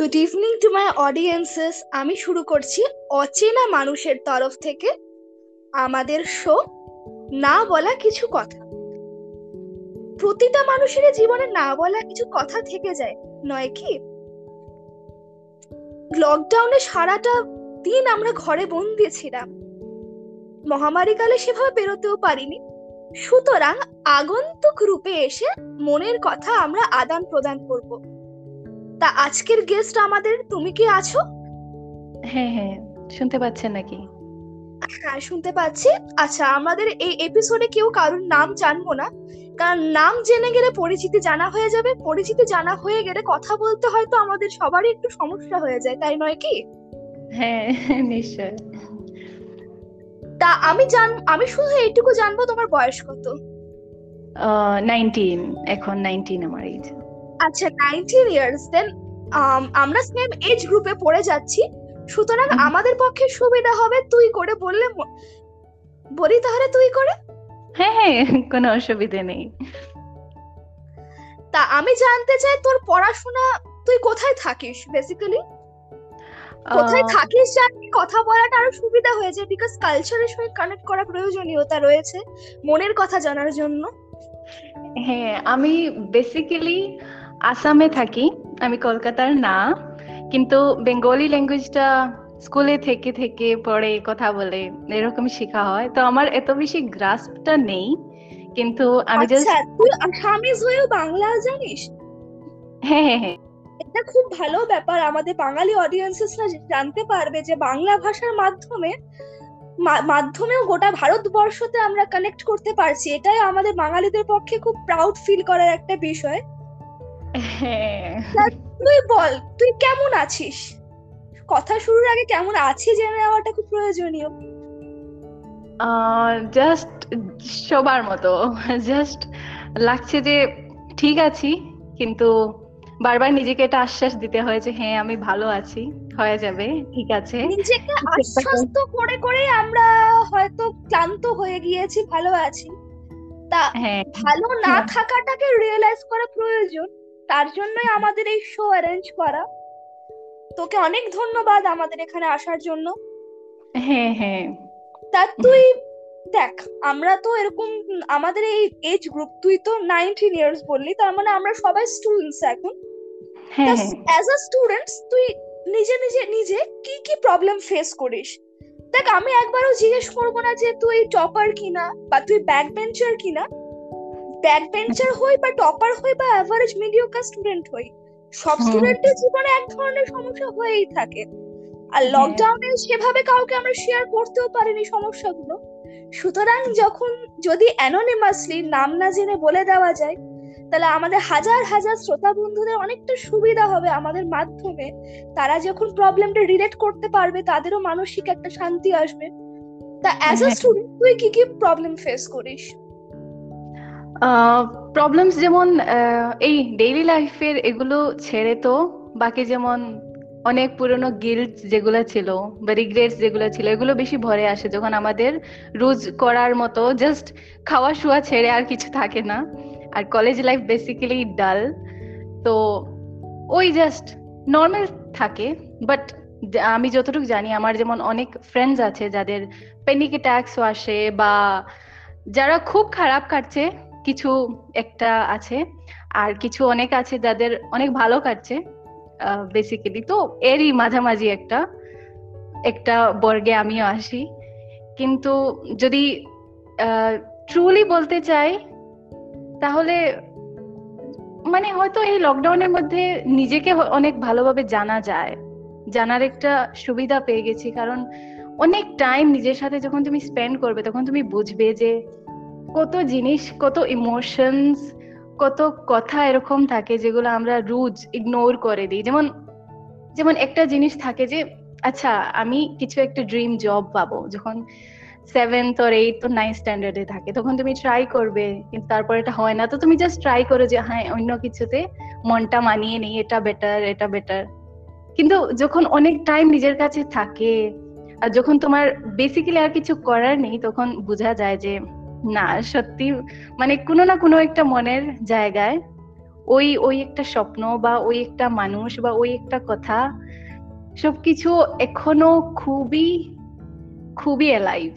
Good evening to my audiences আমি শুরু করছি অচেনা মানুষের তরফ থেকে আমাদের শো না বলা কিছু কথা। প্রতিটা মানুষের জীবনে না বলা কিছু কথা থেকে যায়, নয় কি? লকডাউনে সারাটা দিন আমরা ঘরে বন্দি ছিলাম। মহামারীকালে সেভাবে বেরোতেও পারিনি। সুতরাং আগন্তুক রূপে এসে মনের কথা আমরা আদান প্রদান করব। তা আজকের গেস্ট আমাদের তুমি কি আছো? হ্যাঁ হ্যাঁ শুনতে পাচ্ছেন নাকি? হ্যাঁ শুনতে পাচ্ছি। আচ্ছা আমাদের এই এপিসোডে কেউ কারোর নাম জানব না। কারণ নাম জেনে গেলে পরিচিতি জানা হয়ে যাবে। পরিচিতি জানা হয়ে গেলে কথা বলতে হয়তো আমাদের সবারই একটু সমস্যা হয়ে যায় তাই নয় কি? হ্যাঁ নিশ্চয় তা আমি জান আমি শুধু এইটুকু জানব তোমার বয়স কত? নাইনটিন এখন নাইনটিন আমার এজ আচ্ছা নাইনটিন ইয়ার্স দেন আমরা সেম এজ গ্রুপে পড়ে যাচ্ছি। সুতরাং আমাদের পক্ষে সুবিধা হবে তুই করে বললে বলি তাহলে তুই করে? হ্যাঁ হ্যাঁ কোনো অসুবিধে নেই। তা আমি জানতে চাই তোর পড়াশোনা তুই কোথায় থাকিস বেসিক্যালি কোথায় থাকিস জানি কথা বলাটা আরও সুবিধা হয়ে যায় বিকজ কালচারের সঙ্গে কানেক্ট করা প্রয়োজনীয়তা রয়েছে মনের কথা জানার জন্য। হ্যাঁ আমি বেসিক্যালি আসামে থাকি আমি কলকাতার না কিন্তু বেঙ্গলি ল্যাঙ্গুয়েজটা স্কুলে থেকে থেকে পড়ে কথা বলে এরকম শেখা হয়। তো আমার এত বেশি গ্রাস্পটা নেই কিন্তু আমি আচ্ছা তুই আসামিজ হয়েও বাংলা জানিস? হ্যাঁ হ্যাঁ হ্যাঁ। এটা খুব ভালো ব্যাপার। আমাদের বাঙালি অডিয়েন্সেসরা জানতে পারবে যে বাংলা ভাষার মাধ্যমে মাধ্যমেও গোটা ভারতবর্ষতে আমরা কানেক্ট করতে পারছি। এটাই আমাদের বাঙালিদের পক্ষে খুব প্রাউড ফিল করার একটা বিষয়। তুই বল তুই কেমন আছিস? কথা শুরুর আগে কেমন আছিস জেনে নেওয়াটা খুব প্রয়োজনীয়। জাস্ট সবার মতো জাস্ট লাগছে যে ঠিক আছি কিন্তু বারবার নিজেকে এটা আশ্বাস দিতে হয় যে হ্যাঁ আমি ভালো আছি হয়ে যাবে ঠিক আছে। নিজেকে আশ্বস্ত করে করে আমরা হয়তো ক্লান্ত হয়ে গিয়েছি ভালো আছি। তা হ্যাঁ। ভালো না হ্যাঁ। থাকাটাকে রিয়েলাইজ করা প্রয়োজন। তার জন্যই আমাদের এই শো অ্যারেঞ্জ করা। তোকে অনেক ধন্যবাদ আমাদের এখানে আসার জন্য। হ্যাঁ হ্যাঁ। তা তুই দেখ আমরা তো এরকম আমাদের এই এজ গ্রুপ তুই তো নাইনটিন ইয়ার্স বললি তার মানে আমরা সবাই স্টুডেন্টস এখন। অ্যাজ আ স্টুডেন্টস তুই নিজে নিজে নিজে কি কি প্রবলেম ফেস করিস? দেখ আমি একবারও জিজ্ঞেস করব না যে তুই টপার কিনা বা তুই ব্যাক বেঞ্চার কিনা। ব্যাক বেঞ্চার হই বা টপার হই বা অ্যাভারেজ মিডিওকার স্টুডেন্ট হই সব। স্টুডেন্টের জীবনে এক ধরনের সমস্যা হয়েই থাকে আর হ্যাঁ। লকডাউনে সেভাবে কাউকে আমরা শেয়ার করতেও পারিনি সমস্যাগুলো সুতরাং যখন যদি অ্যানোনিমাসলি নাম না জেনে বলে দেওয়া যায় তাহলে আমাদের হাজার হাজার শ্রোতা বন্ধুদের অনেকটা সুবিধা হবে আমাদের মাধ্যমে তারা যখন প্রবলেমটা রিলেট করতে পারবে তাদেরও মানসিক একটা শান্তি আসবে তা অ্যাজ আ হ্যাঁ। স্টুডেন্ট তুই কি কি প্রবলেম ফেস করিস প্রবলেমস যেমন এই ডেইলি লাইফের এগুলো ছেড়ে তো বাকি যেমন অনেক পুরনো গিল্ট যেগুলো ছিল বা রিগ্রেটস যেগুলো ছিল, এগুলো বেশি ভরে আসে যখন আমাদের রোজ করার মতো জাস্ট খাওয়া শুয়া ছেড়ে আর কিছু থাকে না। আর কলেজ লাইফ বেসিক্যালি ডাল তো ওই জাস্ট নর্মাল থাকে বাট আমি যতটুকু জানি আমার যেমন অনেক ফ্রেন্ডস আছে যাদের প্যানিক অ্যাটাকসও আসে বা যারা খুব খারাপ কাটছে কিছু একটা আছে, আর কিছু অনেক আছে যাদের অনেক ভালো কাটছে বেসিক্যালি তো এরই মাঝামাঝি একটা একটা বর্গে আমিও আসি। কিন্তু যদি ট্রুলি বলতে চাই, তাহলে মানে হয়তো এই লকডাউনের মধ্যে নিজেকে অনেক ভালোভাবে জানা যায়। জানার একটা সুবিধা পেয়ে গেছি, কারণ অনেক টাইম নিজের সাথে যখন তুমি স্পেন্ড করবে, তখন তুমি বুঝবে যে কত জিনিস, কত ইমোশনস কত কথা এরকম থাকে যেগুলো আমরা রোজ ইগনোর করে দিই। যেমন যেমন একটা জিনিস থাকে যে আচ্ছা আমি কিছু একটা ড্রিম জব পাবো, যখন seventh or eight to nine স্ট্যান্ডার্ডে থাকে, তখন তুমি ট্রাই করবে, কিন্তু তারপর এটা হয় না। তো তুমি জাস্ট ট্রাই করো যে হ্যাঁ অন্য কিছুতে মনটা মানিয়ে নেই, এটা বেটার এটা বেটার কিন্তু যখন অনেক টাইম নিজের কাছে থাকে, আর যখন তোমার বেসিক্যালি আর কিছু করার নেই, তখন বোঝা যায় যে না সত্যি মানে কোনো না কোনো একটা মনের জায়গায় ওই ওই একটা স্বপ্ন বা ওই একটা মানুষ বা ওই একটা কথা সবকিছু এখনও খুবই খুবই এলাইভ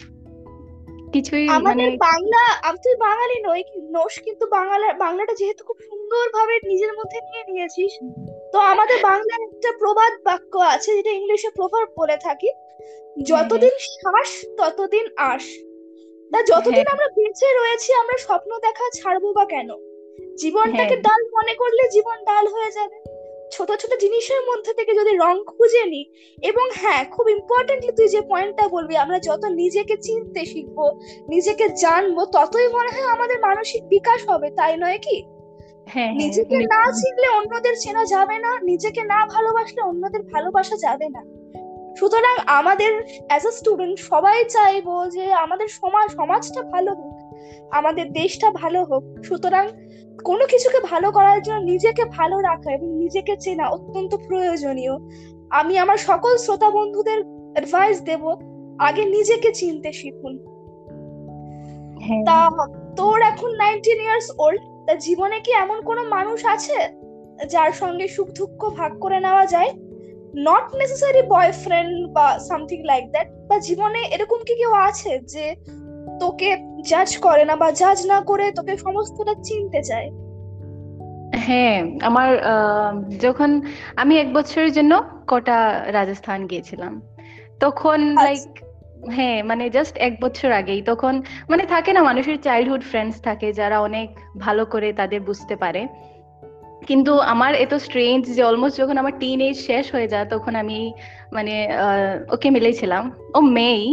কিছুই মানে আমাদের বাংলা আমি তুই বাঙালি নই নোস কিন্তু বাংলা বাংলাটা যেহেতু খুব সুন্দরভাবে নিজের মধ্যে নিয়ে নিয়েছিস তো আমাদের বাংলার একটা প্রবাদ বাক্য আছে যেটা ইংলিশে প্রভাব বলে থাকি যতদিন শ্বাস ততদিন আস। তা যতদিন হ্যাঁ। আমরা বেঁচে রয়েছি আমরা স্বপ্ন দেখা ছাড়বো বা কেন? জীবনটাকে হ্যাঁ। ডাল মনে করলে জীবন ডাল হয়ে যাবে। ছোট ছোট জিনিসের মধ্যে থেকে যদি রং খুঁজে নি এবং হ্যাঁ খুব ইম্পর্টেন্টলি তুই যে পয়েন্টটা বলবি আমরা যত নিজেকে চিনতে শিখব নিজেকে জানব ততই মনে হয় আমাদের মানসিক বিকাশ হবে তাই নয় কি? হ্যাঁ নিজেকে না চিনলে অন্যদের চেনা যাবে না নিজেকে না ভালোবাসলে অন্যদের ভালোবাসা যাবে না। সুতরাং আমাদের অ্যাজ আ স্টুডেন্ট সবাই চাইব যে আমাদের সমাজ সমাজটা ভালো হোক আমাদের দেশটা ভালো হোক। সুতরাং কোনো কিছুকে ভালো করার জন্য নিজেকে ভালো রাখা এবং নিজেকে চেনা অত্যন্ত প্রয়োজনীয়। আমি আমার সকল শ্রোতা বন্ধুদের অ্যাডভাইস দেব আগে নিজেকে চিনতে শিখুন। হ্যাঁ। তা তোর এখন নাইনটিন ইয়ার্স ওল্ড তা জীবনে কি এমন কোনো মানুষ আছে যার সঙ্গে সুখ দুঃখ ভাগ করে নেওয়া যায়? নট নেসেসারি বয়ফ্রেন্ড বা সামথিং লাইক দ্যাট বা জীবনে এরকম কি কেউ আছে যে তোকে জাজ করে না বা জাজ না করে তোকে সমস্তটা চিনতে চায় হ্যাঁ আমার যখন আমি এক বছরের জন্য কটা রাজস্থান গিয়েছিলাম তখন আচ্ছা। লাইক হ্যাঁ মানে জাস্ট এক বছর আগেই তখন মানে থাকে না মানুষের চাইল্ডহুড ফ্রেন্ডস থাকে যারা অনেক ভালো করে তাদের বুঝতে পারে কিন্তু আমার এত স্ট্রেঞ্জ যে অলমোস্ট যখন আমার টিন এজ শেষ হয়ে যায়, তখন আমি মানে ওকে মিলেছিলাম। ও মেয়েই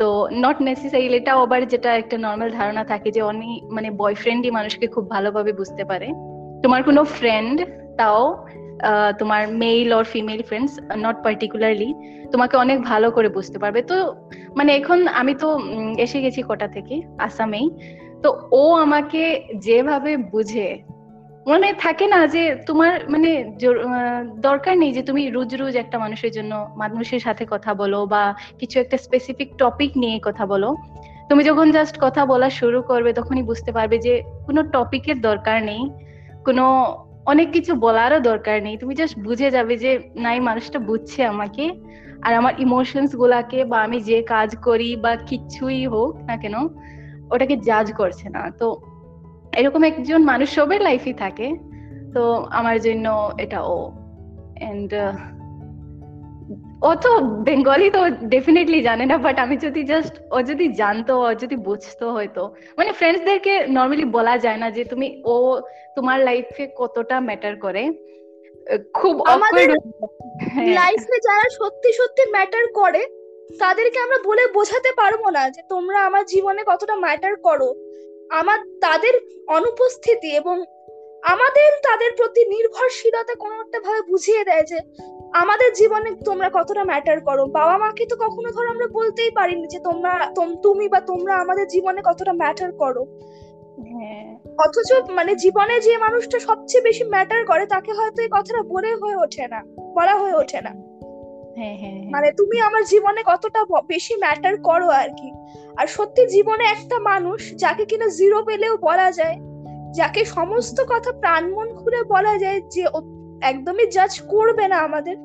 তো নট নেসেসারিলি এটাও আবার যেটা একটা নর্মাল ধারণা থাকে যে অনেক মানে বয়ফ্রেন্ডই মানুষকে খুব ভালোভাবে বুঝতে পারে। তোমার কোনো ফ্রেন্ড তাও তোমার male or female friends not particularly তোমাকে অনেক ভালো করে বুঝতে পারবে। তো মানে এখন আমি তো এসে গেছি কোটা থেকে, আসামেই। তো ও আমাকে যেভাবে বুঝে মানে থাকে না যে তোমার মানে দরকার নেই যে তুমি রোজ রোজ একটা মানুষের জন্য মানুষের সাথে কথা বলো বা কিছু একটা স্পেসিফিক টপিক নিয়ে কথা বলো। তুমি যখন জাস্ট কথা বলা শুরু করবে তখনই বুঝতে পারবে যে কোনো টপিকের দরকার নেই, কোনো অনেক কিছু বলারও দরকার নেই। তুমি জাস্ট বুঝে যাবে যে নাই, মানুষটা বুঝছে আমাকে আর আমার ইমোশনস গুলাকে বা আমি যে কাজ করি বা কিছুই হোক না কেন, ওটাকে জাজ করছে না। তো এরকম একজন মানুষ সবের লাইফই থাকে। তো আমার জন্য এটা ও। এন্ড ও তো বেঙ্গলি তো ডেফিনেটলি জানে না বাট আমি যদি জাস্ট ও যদি জানতো ও যদি বুঝতো হয়তো। মানে ফ্রেন্ডসদেরকে নর্মালি বলা যায় না যে তুমি ও তোমার লাইফে কতটা ম্যাটার করে। খুব আমাদের হ্যাঁ লাইফে যারা সত্যি সত্যি ম্যাটার করে তাদেরকে আমরা বলে বোঝাতে পারব না যে তোমরা আমার জীবনে কতটা ম্যাটার করো। আমার তাদের অনুপস্থিতি এবং আমাদের তাদের প্রতি নির্ভরশীলতা কোনো একটা ভাবে বুঝিয়ে দেয় যে আমাদের জীবনে তোমরা কতটা ম্যাটার করো। বাবা মাকে তো কখনো ধর আমরা বলতেই পারিনি যে তোমরা তোম- বা তোমরা আমাদের জীবনে কতটা ম্যাটার করো। হ্যাঁ। অথচ মানে জীবনে যে মানুষটা সবচেয়ে বেশি ম্যাটার করে তাকে হয়তো এই কথাটা বলে হয়ে ওঠে না বলা হয়ে ওঠে না। মানে তুমি আমার জীবনে কতটা বেশি ম্যাটার করো আর কি। আর সত্যি জীবনে একটা মানুষ যাকে কিনা জিরো পেলেও বলা যায় যাকে সমস্ত কথা প্রাণ মন খুলে বলা যায় যে একদমই জাজ করবে না আমাদের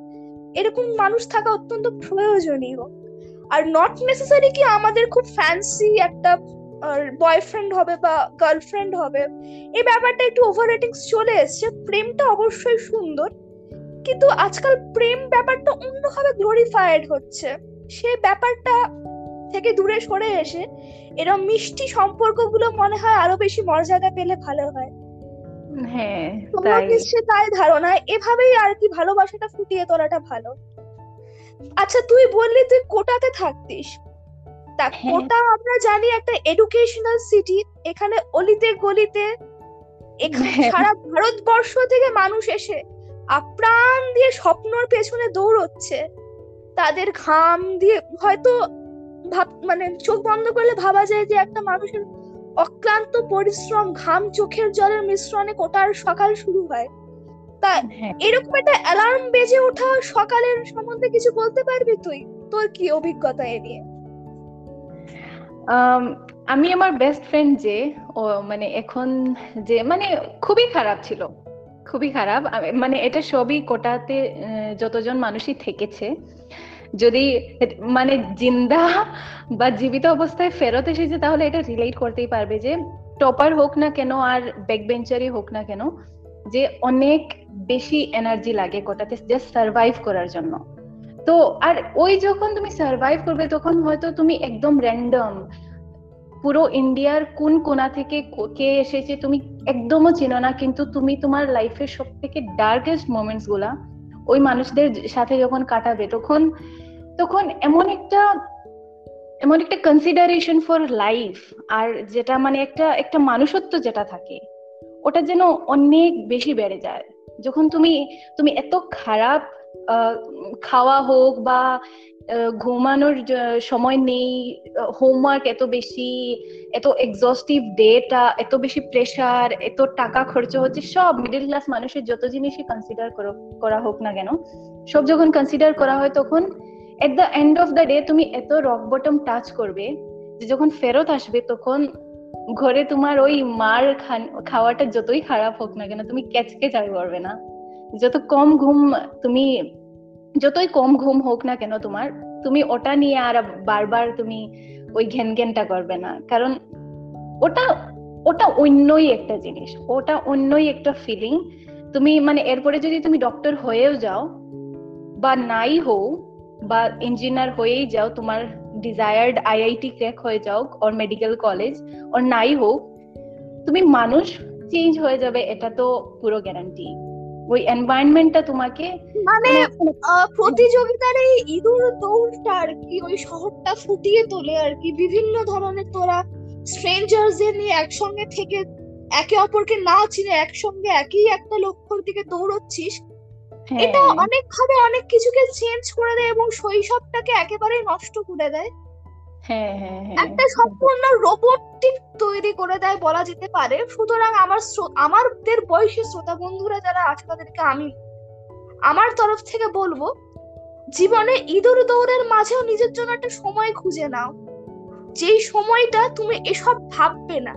এরকম মানুষ থাকা অত্যন্ত প্রয়োজনীয়। আর নট নেসেসারি কি আমাদের খুব ফ্যান্সি একটা বয়ফ্রেন্ড হবে বা গার্লফ্রেন্ড হবে। এই ব্যাপারটা একটু ওভার চলে এসছে। প্রেমটা অবশ্যই সুন্দর। কিন্তু আজকাল প্রেম ব্যাপারটা অন্যভাবে গ্লোরিফাইড হচ্ছে। সে ব্যাপারটা থেকে দূরে সরে এসে এরকম মিষ্টি সম্পর্কগুলো মনে হয় আরও বেশি মর্যাদা পেলে ভালো হয়। হ্যাঁ তাই। ধারণা এভাবেই আর কি ভালোবাসাটা ফুটিয়ে তোলাটা ভালো। আচ্ছা তুই বললি তুই কোটাতে থাকতিস। তা হ্যাঁ। কোটা আমরা জানি একটা এডুকেশনাল সিটি এখানে অলিতে গলিতে এখানে হ্যাঁ। সারা ভারতবর্ষ থেকে মানুষ এসে আপ্রাণ দিয়ে স্বপ্নর পেছনে দৌড়চ্ছে। তাদের ঘাম দিয়ে হয়তো ভাব মানে চোখ বন্ধ করলে ভাবা যায় যে একটা মানুষের অক্লান্ত পরিশ্রম ঘাম চোখের জলের মিশ্রণে কোটার সকাল শুরু হয়। তা হ্যাঁ। এরকম একটা অ্যালার্ম বেজে ওঠা সকালের সম্বন্ধে কিছু বলতে পারবি তুই? তোর কি অভিজ্ঞতা এ নিয়ে? আমি আমার বেস্ট ফ্রেন্ড যে ও মানে এখন যে মানে খুবই খারাপ ছিল। খুবই খারাপ। মানে এটা সবই কোটাতে যতজন মানুষই থেকেছে। যদি মানে জিন্দা বা জীবিত অবস্থায় ফেরত এসেছে, তাহলে এটা রিলেট করতেই পারবে যে টপার হোক না কেন আর ব্যাক বেঞ্চারই হোক না কেন, যে অনেক বেশি এনার্জি লাগে কোটাতে জাস্ট সার্ভাইভ করার জন্য। তো আর ওই যখন তুমি সার্ভাইভ করবে, তখন হয়তো তুমি একদম র্যান্ডম পুরো ইন্ডিয়ার কোন কোণা থেকে কো- এসেছে তুমি একদমও চেনো না, কিন্তু তুমি তোমার লাইফের সব থেকে ডার্কেস্ট মোমেন্টসগুলা ওই মানুষদের সাথে যখন কাটাবে, তখন তখন এমন একটা এমন একটা কনসিডারেশন ফর লাইফ আর যেটা মানে একটা একটা মানুষত্ব যেটা থাকে, ওটা যেন অনেক বেশি বেড়ে যায়। যখন তুমি তুমি এত খারাপ খাওয়া হোক বা ঘুমানোর সময় নেই হোমওয়ার্ক এত বেশি, এত এক্সস্টিভ ডেটা এত বেশি প্রেশার এত টাকা খরচ হচ্ছে, সব মিডল ক্লাস মানুষের যত জিনিসই কনসিডার করা হোক না কেন, সব যখন কনসিডার করা হয় তখন at the end of the day তুমি এত রক বটম টাচ করবে, যে যখন ফেরত আসবে তখন ঘরে তোমার ওই মার খাওয়াটা যতই খারাপ হোক না কেন, তুমি ক্যাচকে চাই করবে না। যত কম ঘুম তুমি যতই কম ঘুম হোক না কেন তোমার, তুমি ওটা নিয়ে আর বারবার তুমি ওই ঘ্যান ঘ্যানটা করবে না। কারণ ওটা ওটা অন্যই একটা জিনিস, ওটা অন্যই একটা ফিলিং তুমি মানে এরপরে যদি তুমি ডক্টর হয়েও যাও, বা নাই হও, বা ইঞ্জিনিয়ার হয়েই যাও, তোমার ডিজায়ার্ড আইআইটি ক্র্যাক হয়ে যাও ওর মেডিকেল কলেজ ওর নাই হোক, তুমি মানুষ চেঞ্জ হয়ে যাবে, এটা তো পুরো গ্যারান্টি ওই এনভায়রনমেন্টটা তোমাকে মানে মানে প্রতিযোগিতার এই ইঁদুর দৌড়টা আর কি ওই শহরটা ফুটিয়ে তোলে আর কি। বিভিন্ন ধরনের তোরা স্ট্রেঞ্জার্সদের নিয়ে একসঙ্গে থেকে একে অপরকে না চিনে একসঙ্গে একই একটা লক্ষ্যর দিকে দৌড়চ্ছিস। এটা হ্যাঁ। অনেক ভাবে অনেক কিছুকে চেঞ্জ করে দেয় এবং শৈশবটাকে একেবারেই নষ্ট করে দেয়। একটা সম্পূর্ণ রোবটিক তৈরি করে দেয় বলা যেতে পারে। সুতরাং আমার আমাদের বয়সী শ্রোতা বন্ধুরা যারা আছে তাদেরকে আমি, আমার তরফ থেকে বলব, জীবনে ইঁদুর দৌড়ের মাঝেও নিজের জন্য একটা সময় খুঁজে নাও। যেই সময়টা তুমি এসব ভাববে না,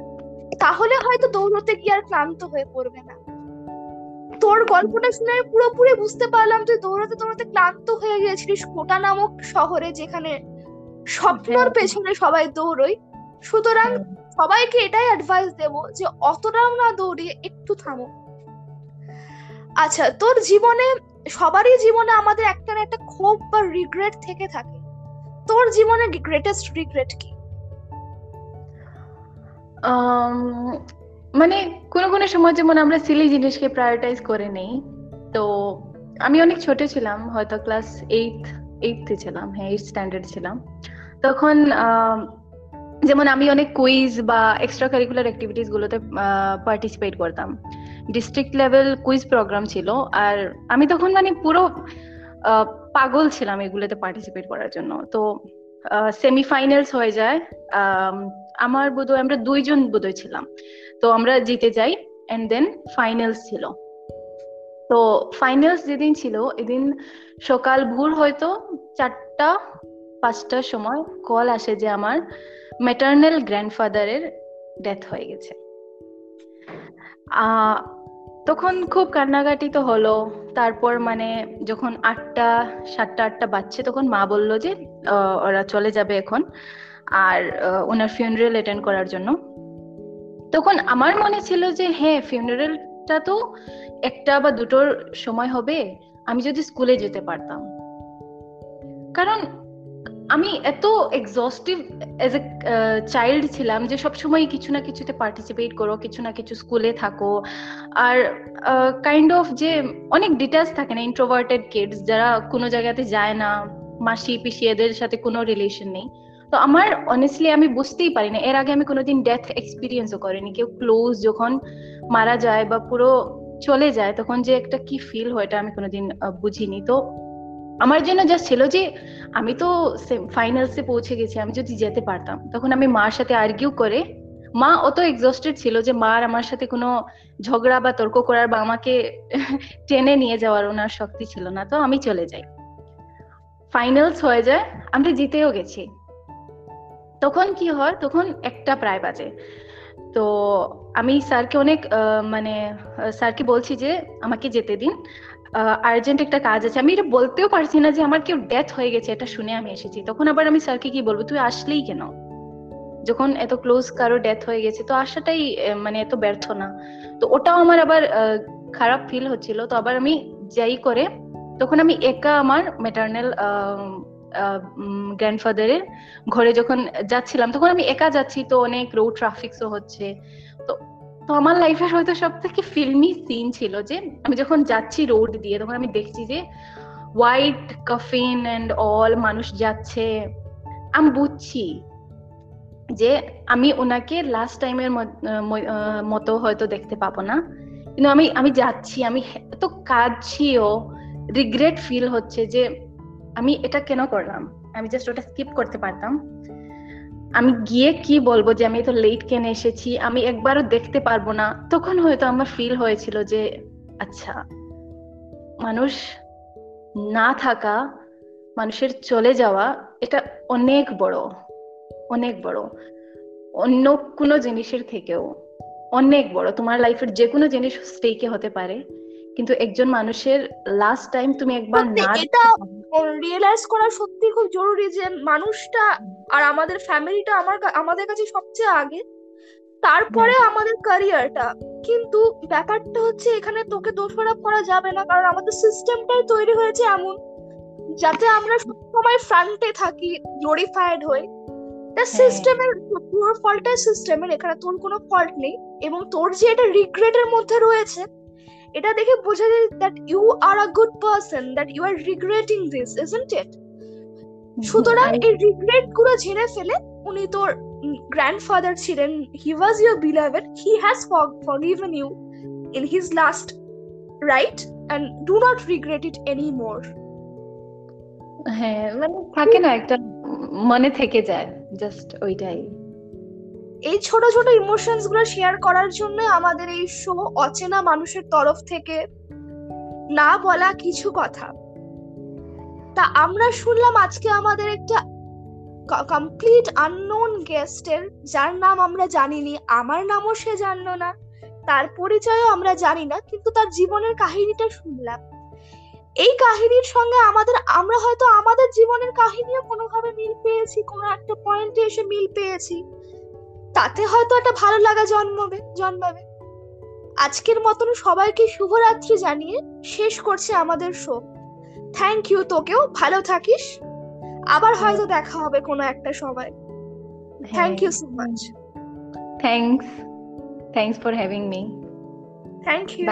তাহলে হয়তো দৌড়তে গিয়ে আর ক্লান্ত হয়ে পড়বে না। তোর গল্পটা শুনে আমি পুরোপুরি বুঝতে পারলাম তুই দৌড়াতে দৌড়াতে ক্লান্ত হয়ে গিয়েছিলিস কোটা নামক শহরে যেখানে স্বপ্নর হ্যাঁ। পেছনে সবাই দৌড়ই সুতরাং সবাইকে এটাই অ্যাডভাইস দেব যে অতটাও না দৌড়িয়ে একটু থামো। আচ্ছা তোর জীবনে সবারই জীবনে আমাদের একটা না একটা ক্ষোভ বা রিগ্রেট থেকে থাকে। তোর জীবনে গ্রেটেস্ট রিগ্রেট কি? মানে কোনো কোনো সময় যেমন আমরা সিলি জিনিসকে প্রায়োরিটাইজ করে নেই তো আমি অনেক ছোট ছিলাম হয়তো ক্লাস এইট এইটতে ছিলাম হ্যাঁ এইট স্ট্যান্ডার্ড ছিলাম। তখন যেমন আমি অনেক কুইজ বা এক্সট্রা কারিকুলার অ্যাক্টিভিটিস গুলোতে পার্টিসিপেট করতাম। ডিস্ট্রিক্ট লেভেল কুইজ প্রোগ্রাম ছিল আর আমি তখন মানে পুরো পাগল ছিলাম এগুলোতে পার্টিসিপেট করার জন্য। তো সেমিফাইনালস হয়ে যায় আম, আমার বোধহয় আমরা দুইজন বোধহয় ছিলাম। তো আমরা জিতে যাই এন্ড দেন ফাইনালস ছিল। তো ফাইনালস যেদিন ছিল, এদিন সকাল ভোর হয়তো চারটা, পাঁচটার সময় কল আসে যে আমার ম্যাটার্নাল গ্র্যান্ডফাদারের ডেথ হয়ে গেছে। তখন খুব কান্নাকাটি তো হলো। তারপর মানে যখন আটটা, সাতটা, আটটা বাজছে, তখন মা বলল যে ওরা চলে যাবে এখন আর ওনার ফিউনারেল অ্যাটেন্ড করার জন্য। তখন আমার মনে ছিল যে হ্যাঁ ফিউনারেলটা তো একটা বা দুটোর সময় হবে, আমি যদি স্কুলে যেতে পারতাম। কারণ আমি এত এক্সস্টিভ এজ এ চাইল্ড ছিলাম যে সবসময় কিছু না কিছুতে পার্টিসিপেট করো, কিছু না কিছু স্কুলে থাকো। আর কাইন্ড অফ যে অনেক ডিটেলস থাকে না ইন্ট্রোভার্টেড কিডস যারা কোনো জায়গাতে যায় না মাসি পিসি এদের সাথে কোনো রিলেশন নেই। তো আমার অনেস্টলি আমি বুঝতেই পারি না এর আগে আমি কোনোদিন ডেথ এক্সপিরিয়েন্সও করিনি। কেউ ক্লোজ যখন মারা যায় বা পুরো চলে যায়, তখন যে একটা কি ফিল হয় এটা আমি কোনোদিন বুঝিনি। তো আমার জন্য জাস্ট ছিল যে আমি তো ফাইনালসে পৌঁছে গেছি, আমি যদি যেতে পারতাম। তখন আমি মার সাথে আর্গিউ করে, মা অত এক্সস্টেড ছিল যে মার আমার সাথে কোনো ঝগড়া বা তর্ক করার বা আমাকে টেনে নিয়ে যাওয়ার ওনার শক্তি ছিল না। তো আমি চলে যাই। ফাইনালস হয়ে যায়, আমরা জিতেও গেছি। তখন কি হয়? তখন একটা প্রায় বাজে। তো আমি স্যারকে অনেক মানে স্যারকে বলছি যে, আমাকে যেতে দিন। আর্জেন্ট একটা কাজ আছে। আমি এটা বলতেও পারছি না যে, আমার কেউ ডেথ হয়ে গেছে। এটা শুনে আমি এসেছি। তখন আবার আমি স্যারকে কি বলব, তুই আসলেই কেন? যখন এত ক্লোজ কারও ডেথ হয়ে গেছে, তো আসাটাই মানে এত ব্যর্থ না। তো ওটাও আমার আবার খারাপ ফিল হচ্ছিল। তো আবার আমি যাই করে, তখন আমি একা আমার মেটার্নাল গ্র্যান্ডফাদারের ঘরে যখন যাচ্ছিলাম, তখন আমি একা যাচ্ছি, তো অনেক রোড ট্রাফিকসও হচ্ছে। তো তো আমার লাইফের হয়তো সব থেকে ফিল্মি সিন ছিল যে, আমি যখন যাচ্ছি রোড দিয়ে, তখন আমি দেখছি যে হোয়াইট কফিন অ্যান্ড অল মানুষ যাচ্ছে। আমি বুঝছি যে, আমি ওনাকে লাস্ট টাইমের মতো হয়তো দেখতে পাবো না। কিন্তু আমি আমি যাচ্ছি, আমি এত কাঁদছিও রিগ্রেট ফিল হচ্ছে যে আমি এটা কেন করলাম? আমি জাস্ট ওটা স্কিপ করতে পারতাম। আমি গিয়ে কি বলব যে আমি তো লেট কেন এসেছি? আমি একবারও দেখতে পারব না। তখন হয়তো আমার ফিল হয়েছিল যে আচ্ছা মানুষ না থাকা, মানুষের চলে যাওয়া, এটা অনেক বড় অনেক বড়। অন্য কোনো জিনিসের থেকেও অনেক বড়। তোমার লাইফের যে কোনো জিনিস স্টেকে হতে পারে। কিন্তু একজন মানুষের লাস্ট টাইম তুমি একবার না এটা রিয়েলাইজ করা সত্যি খুব জরুরি যে মানুষটা আর আমাদের ফ্যামিলিটা আমার আমাদের কাছে সবচেয়ে আগে। তারপরে আমাদের ক্যারিয়ারটা কিন্তু ব্যাপারটা হচ্ছে এখানে তোকে দোষারোপ করা যাবে না কারণ আমাদের সিস্টেমটাই তৈরি হয়েছে এমন। যাতে আমরা সবসময় ফ্রন্টে থাকি গ্লোরিফাইড হই। তা হ্যাঁ। সিস্টেমের পুরো ফল্টটা সিস্টেমের এখানে তোর কোনো ফল্ট নেই। এবং তোর যে এটা রিগ্রেটের মধ্যে রয়েছে এটা দেখে বোঝা যায় that you are a good person that you are regretting this isn't it সুতরাং এই রিগ্রেটগুলো ঝেড়ে ফেলে উনি তোর গ্র্যান্ডফাদার ছিলেন he was your beloved he has forgiven you in his last right and do not regret it any more হ্যাঁ মানে থাকে না একটা মনে থেকে যায় জাস্ট ওইটাই। এই ছোট ছোট ইমোশনসগুলো শেয়ার করার জন্য আমাদের এই শো অচেনা মানুষের তরফ থেকে না বলা কিছু কথা। তা আমরা শুনলাম আজকে আমাদের একটা কমপ্লিট আননোন গেস্টের যার নাম আমরা জানিনি, আমার নামও সে জানলো না, তার পরিচয়ও আমরা জানি না, কিন্তু তার জীবনের কাহিনীটা শুনলাম। এই কাহিনীর সঙ্গে আমাদের, আমরা হয়তো আমাদের জীবনের কাহিনীও কোনোভাবে মিল পেয়েছি, কোনো একটা পয়েন্টে এসে মিল পেয়েছি। তাতে হয়তো একটা ভালো লাগা জন্মবে জন্মাবে। আজকের মতন সবাইকে শুভরাত্রি জানিয়ে শেষ করছে আমাদের শো থ্যাংক ইউ তোকেও ভালো থাকিস। আবার হয়তো দেখা হবে কোনো একটা সময়। Thank you so much thanks thanks for having me thank you